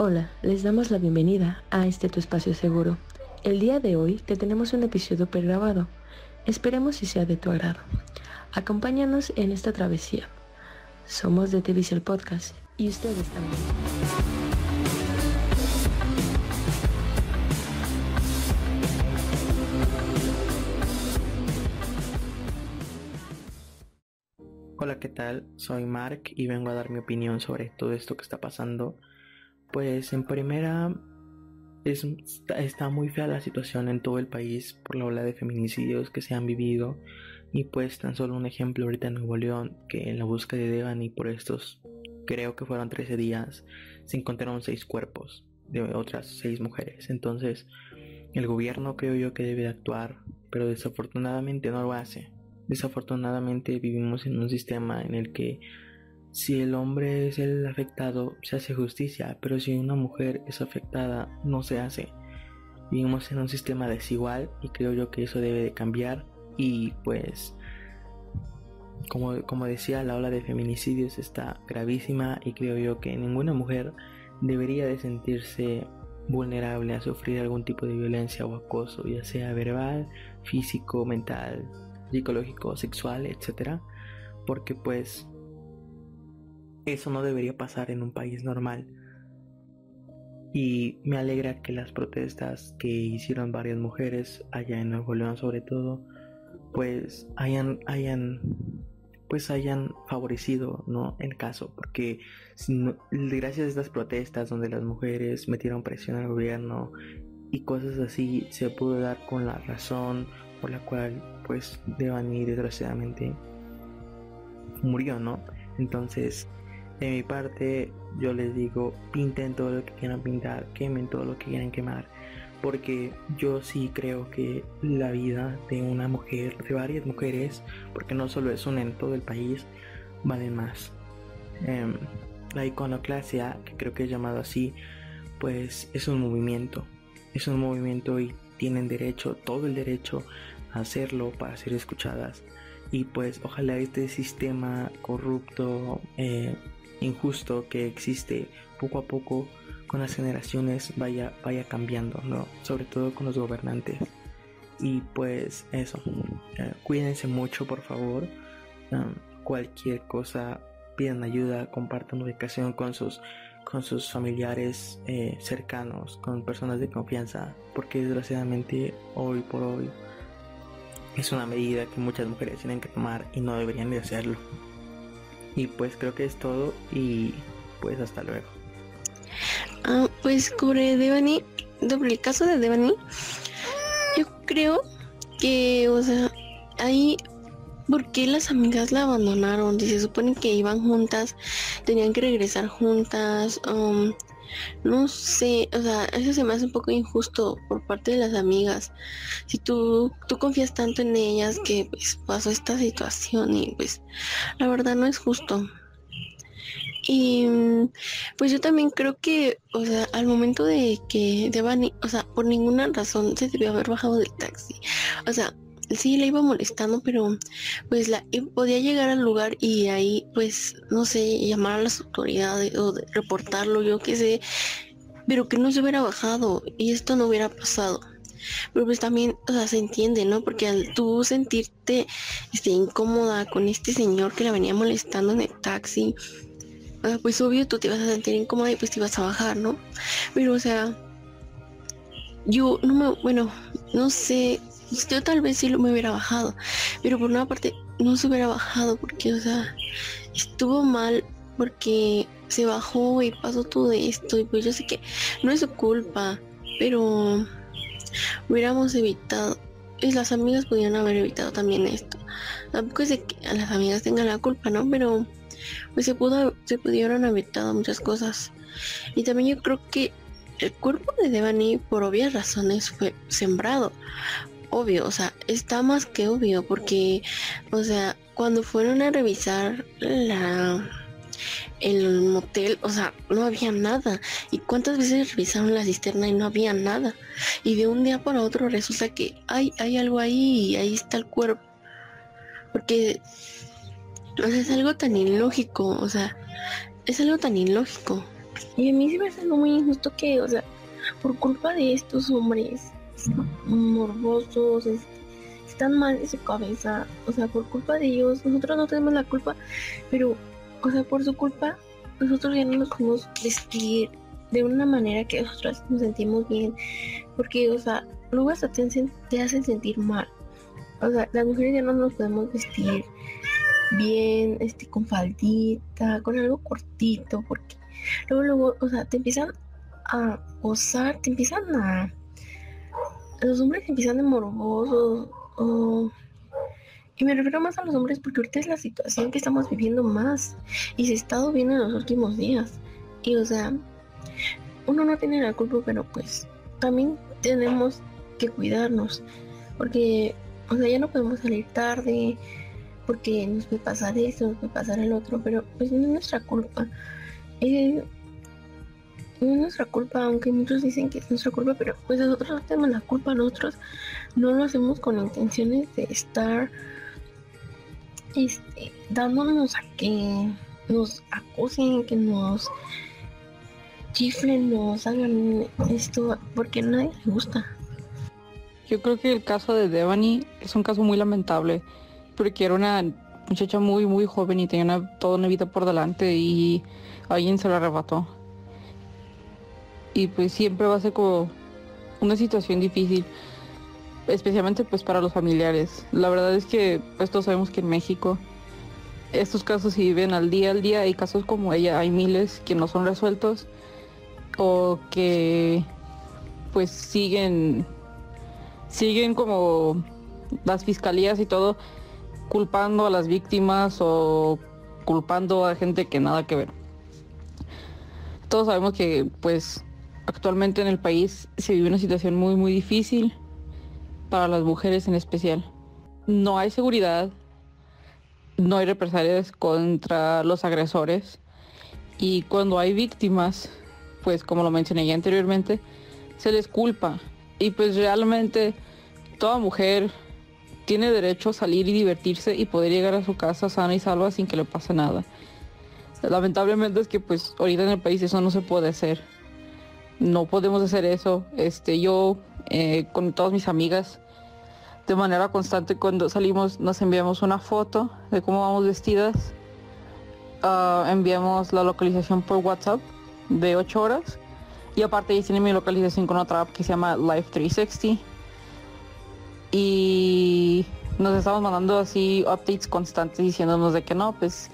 Hola, les damos la bienvenida a este tu espacio seguro. El día de hoy te tenemos un episodio pregrabado. Esperemos si sea de tu agrado. Acompáñanos en esta travesía. Somos de el Podcast y ustedes también. Hola, ¿qué tal? Soy Mark y vengo a dar mi opinión sobre todo esto que está pasando pues en primera es, está muy fea la situación en todo el país por la ola de feminicidios que se han vivido. Y pues tan solo un ejemplo ahorita en Nuevo León que en la búsqueda de Devani por estos creo que fueron 13 días se encontraron seis cuerpos de otras seis mujeres. Entonces el gobierno creo yo que debe actuar pero desafortunadamente no lo hace. Desafortunadamente vivimos en un sistema en el que si el hombre es el afectado, se hace justicia, pero si una mujer es afectada, no se hace. Vivimos en un sistema desigual y creo yo que eso debe de cambiar y pues como, como decía la ola de feminicidios está gravísima y creo yo que ninguna mujer debería de sentirse vulnerable a sufrir algún tipo de violencia o acoso, ya sea verbal, físico, mental, psicológico, sexual, etc. Porque pues eso no debería pasar en un país normal. Y me alegra que las protestas que hicieron varias mujeres allá en Nuevo León sobre todo, pues hayan, hayan pues hayan favorecido ¿no? el caso, porque gracias a estas protestas donde las mujeres metieron presión al gobierno y cosas así, se pudo dar con la razón por la cual pues Devani desgraciadamente murió, ¿no? Entonces de mi parte, yo les digo, pinten todo lo que quieran pintar, quemen todo lo que quieran quemar, porque yo sí creo que la vida de una mujer, de varias mujeres, porque no solo es una en todo el país, vale más. Em, la iconoclasia, que creo que es llamado así, pues es un movimiento, es un movimiento y tienen derecho, todo el derecho a hacerlo para ser escuchadas. Y pues ojalá este sistema corrupto, eh, injusto que existe poco a poco con las generaciones vaya, vaya cambiando, ¿no? Sobre todo con los gobernantes. Y pues eso, eh, cuídense mucho por favor. Um, cualquier cosa, pidan ayuda, compartan ubicación con sus, con sus familiares eh, cercanos, con personas de confianza, porque desgraciadamente hoy por hoy es una medida que muchas mujeres tienen que tomar y no deberían de hacerlo. Y pues creo que es todo y pues hasta luego. Ah, pues sobre Devani, el caso de Devani, yo creo que, o sea, ahí, ¿por qué las amigas la abandonaron? Si se supone que iban juntas, tenían que regresar juntas. Um, no sé, o sea, eso se me hace un poco injusto por parte de las amigas. Si tú, tú confías tanto en ellas que pues pasó esta situación y pues la verdad no es justo. Y pues yo también creo que, o sea, al momento de que Devani, o sea, por ninguna razón se debió haber bajado del taxi. O sea, sí la iba molestando, pero pues la podía llegar al lugar y ahí pues no sé, llamar a las autoridades o reportarlo, yo qué sé, pero que no se hubiera bajado y esto no hubiera pasado. Pero pues también, o sea, se entiende, ¿no? Porque al tú sentirte este, incómoda con este señor que la venía molestando en el taxi, pues obvio tú te vas a sentir incómoda y pues te ibas a bajar, ¿no? Pero o sea, yo no me, bueno, no sé, yo tal vez sí lo me hubiera bajado, pero por una parte no se hubiera bajado porque, o sea, estuvo mal porque se bajó y pasó todo esto y pues yo sé que no es su culpa, pero hubiéramos evitado y las amigas pudieron haber evitado también esto. Tampoco es de que las amigas tengan la culpa, ¿no? Pero pues se pudo se pudieron haber evitado muchas cosas. Y también yo creo que el cuerpo de Devani por obvias razones fue sembrado obvio, o sea, está más que obvio porque, o sea, cuando fueron a revisar la el motel, o sea, no había nada. ¿Y cuántas veces revisaron la cisterna y no había nada? Y de un día para otro resulta que hay, hay algo ahí y ahí está el cuerpo. Porque, o sea, es algo tan ilógico, o sea, es algo tan ilógico Y a mí sí me hace muy injusto que, o sea, por culpa de estos hombres morbosos, están mal de su cabeza, o sea, por culpa de ellos, nosotros no tenemos la culpa, pero, o sea, por su culpa, nosotros ya no nos podemos vestir de una manera que nosotros nos sentimos bien, porque, o sea, luego hasta te, te hacen sentir mal. O sea, las mujeres ya no nos podemos vestir bien, este, con faldita, con algo cortito, porque luego, luego, o sea, te empiezan a gozar, te empiezan a... Los hombres empiezan de morbosos, y me refiero más a los hombres porque ahorita es la situación que estamos viviendo más y se ha estado viendo en los últimos días. Y o sea, uno no tiene la culpa, pero pues también tenemos que cuidarnos. Porque, o sea, ya no podemos salir tarde, porque nos puede pasar esto, nos puede pasar el otro, pero pues no es nuestra culpa. Eh, no es nuestra culpa, aunque muchos dicen que es nuestra culpa, pero pues nosotros no tenemos la culpa, nosotros no lo hacemos con intenciones de estar este, dándonos a que nos acosen, que nos chiflen, nos hagan esto, porque a nadie le gusta. Yo creo que el caso de Devani es un caso muy lamentable, porque era una muchacha muy, muy joven y tenía toda una vida por delante y alguien se la arrebató. Y pues siempre va a ser como una situación difícil, especialmente pues para los familiares. La verdad es que pues todos sabemos que en México estos casos se viven al día al día, hay casos como ella, hay miles que no son resueltos o que pues siguen siguen como las fiscalías y todo culpando a las víctimas o culpando a gente que nada que ver. Todos sabemos que pues actualmente en el país se vive una situación muy muy difícil para las mujeres en especial. No hay seguridad, no hay represalias contra los agresores y cuando hay víctimas pues como lo mencioné ya anteriormente, se les culpa. Y pues realmente toda mujer tiene derecho a salir y divertirse y poder llegar a su casa sana y salva sin que le pase nada. Lamentablemente es que pues ahorita en el país eso no se puede hacer. No podemos hacer eso. Este, yo eh, con todas mis amigas de manera constante cuando salimos nos enviamos una foto de cómo vamos vestidas. Ah, enviamos la localización por WhatsApp de 8 horas. Y aparte ya tiene mi localización con otra app que se llama Life 360. Y nos estamos mandando así updates constantes diciéndonos de que no, pues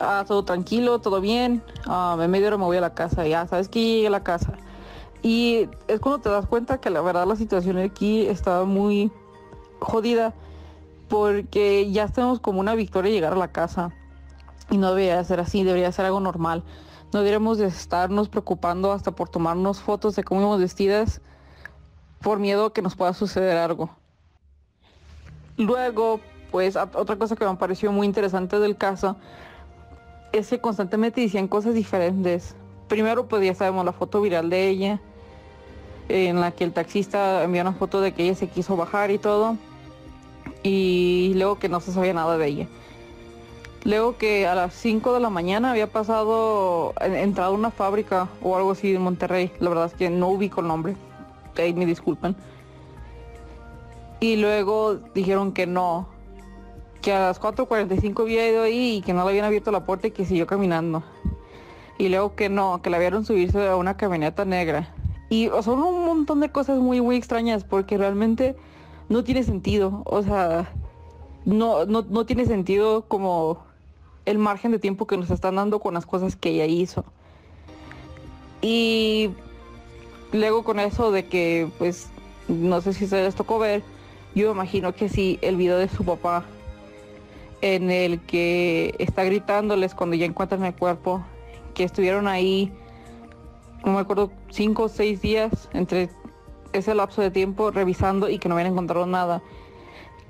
ah, todo tranquilo, todo bien. Ah, en medio hora me voy a la casa, ya sabes que llegué a la casa. Y es cuando te das cuenta que la verdad la situación aquí estaba muy jodida porque ya estamos como una victoria llegar a la casa. Y no debería ser así, debería ser algo normal. No deberíamos de estarnos preocupando hasta por tomarnos fotos de cómo íbamos vestidas por miedo que nos pueda suceder algo. Luego, pues otra cosa que me pareció muy interesante del caso es que constantemente decían cosas diferentes. Primero, pues ya sabemos la foto viral de ella, en la que el taxista envió una foto de que ella se quiso bajar y todo. Y luego que no se sabía nada de ella. Luego que a las 5 de la mañana había pasado, entrado a una fábrica o algo así en Monterrey. La verdad es que no ubico el nombre. Ahí me disculpan. Y luego dijeron que no. Que a las 4.45 había ido ahí y que no le habían abierto la puerta y que siguió caminando. Y luego que no, que la vieron subirse a una camioneta negra. Y son un montón de cosas muy, muy extrañas porque realmente no tiene sentido. O sea, no, no, no tiene sentido como el margen de tiempo que nos están dando con las cosas que ella hizo. Y luego con eso de que, pues, no sé si se les tocó ver, yo imagino que sí, el video de su papá, en el que está gritándoles cuando ya encuentran el cuerpo, que estuvieron ahí, no me acuerdo, cinco o seis días entre ese lapso de tiempo revisando y que no habían encontrado nada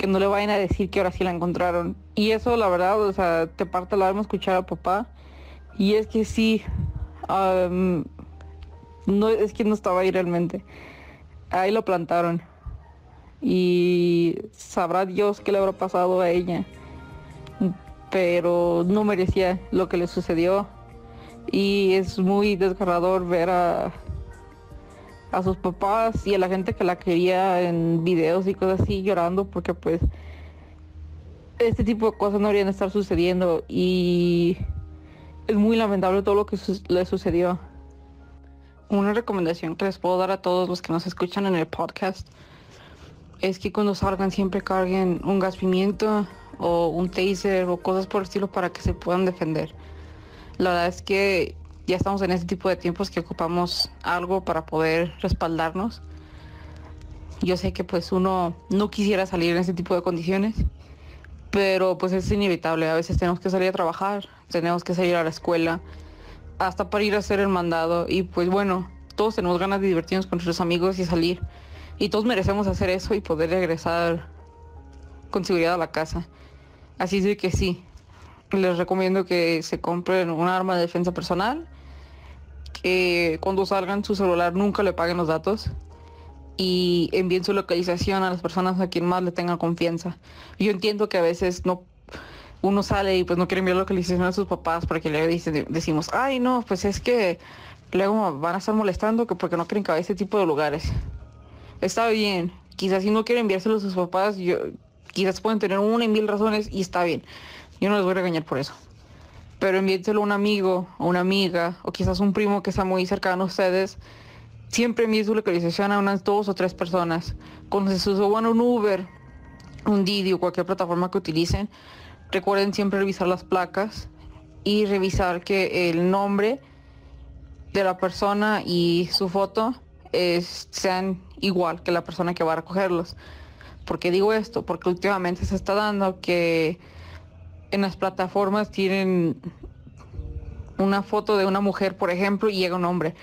que no le vayan a decir que ahora sí la encontraron. Y eso, la verdad, o sea, te parte la alma escuchar a papá. Y es que sí, no es que no estaba ahí realmente. Ahí lo plantaron. Y sabrá Dios qué le habrá pasado a ella. Pero no merecía lo que le sucedió. Y es muy desgarrador ver a, a sus papás y a la gente que la quería en videos y cosas así llorando porque pues este tipo de cosas no deberían estar sucediendo y es muy lamentable todo lo que le sucedió. Una recomendación que les puedo dar a todos los que nos escuchan en el podcast es que cuando salgan siempre carguen un gas pimiento o un taser o cosas por el estilo para que se puedan defender. La verdad es que ya estamos en este tipo de tiempos que ocupamos algo para poder respaldarnos. Yo sé que pues uno no quisiera salir en este tipo de condiciones, pero pues es inevitable. A veces tenemos que salir a trabajar, tenemos que salir a la escuela, hasta para ir a hacer el mandado. Y pues bueno, todos tenemos ganas de divertirnos con nuestros amigos y salir. Y todos merecemos hacer eso y poder regresar con seguridad a la casa. Así es que sí, les recomiendo que se compren un arma de defensa personal, que cuando salgan su celular nunca le paguen los datos y envíen su localización a las personas a quien más le tengan confianza. Yo entiendo que a veces no uno sale y pues no quiere enviar localización a sus papás porque le dicen, decimos, ay no, pues es que luego van a estar molestando que porque no quieren que a este tipo de lugares. Está bien, quizás si no quieren enviárselo a sus papás, yo, quizás pueden tener una y mil razones y está bien. Yo no les voy a regañar por eso. Pero envíenselo a un amigo, a una amiga, o quizás un primo que está muy cercano a ustedes siempre envíe su localización a unas dos o tres personas. Cuando se suban un Uber, un Didi o cualquier plataforma que utilicen, recuerden siempre revisar las placas y revisar que el nombre de la persona y su foto sean igual que la persona que va a recogerlos. ¿Por qué digo esto? Porque últimamente se está dando que en las plataformas tienen una foto de una mujer, por ejemplo, y llega un hombre.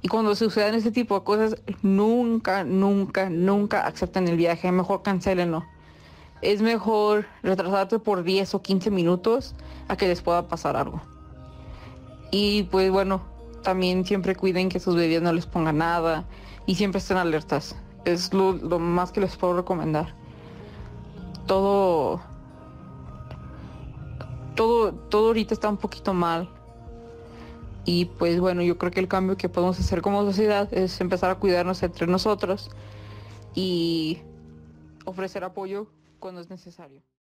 Y cuando sucedan ese tipo de cosas, nunca, nunca, nunca acepten el viaje. Mejor cancelenlo. Es mejor retrasarte por 10 o 15 minutos a que les pueda pasar algo. Y pues bueno, también siempre cuiden que sus bebidas no les pongan nada y siempre estén alertas. Es lo, más que les puedo recomendar. Todo, todo, todo ahorita está un poquito mal y pues bueno, yo creo que el cambio que podemos hacer como sociedad es empezar a cuidarnos entre nosotros y ofrecer apoyo cuando es necesario.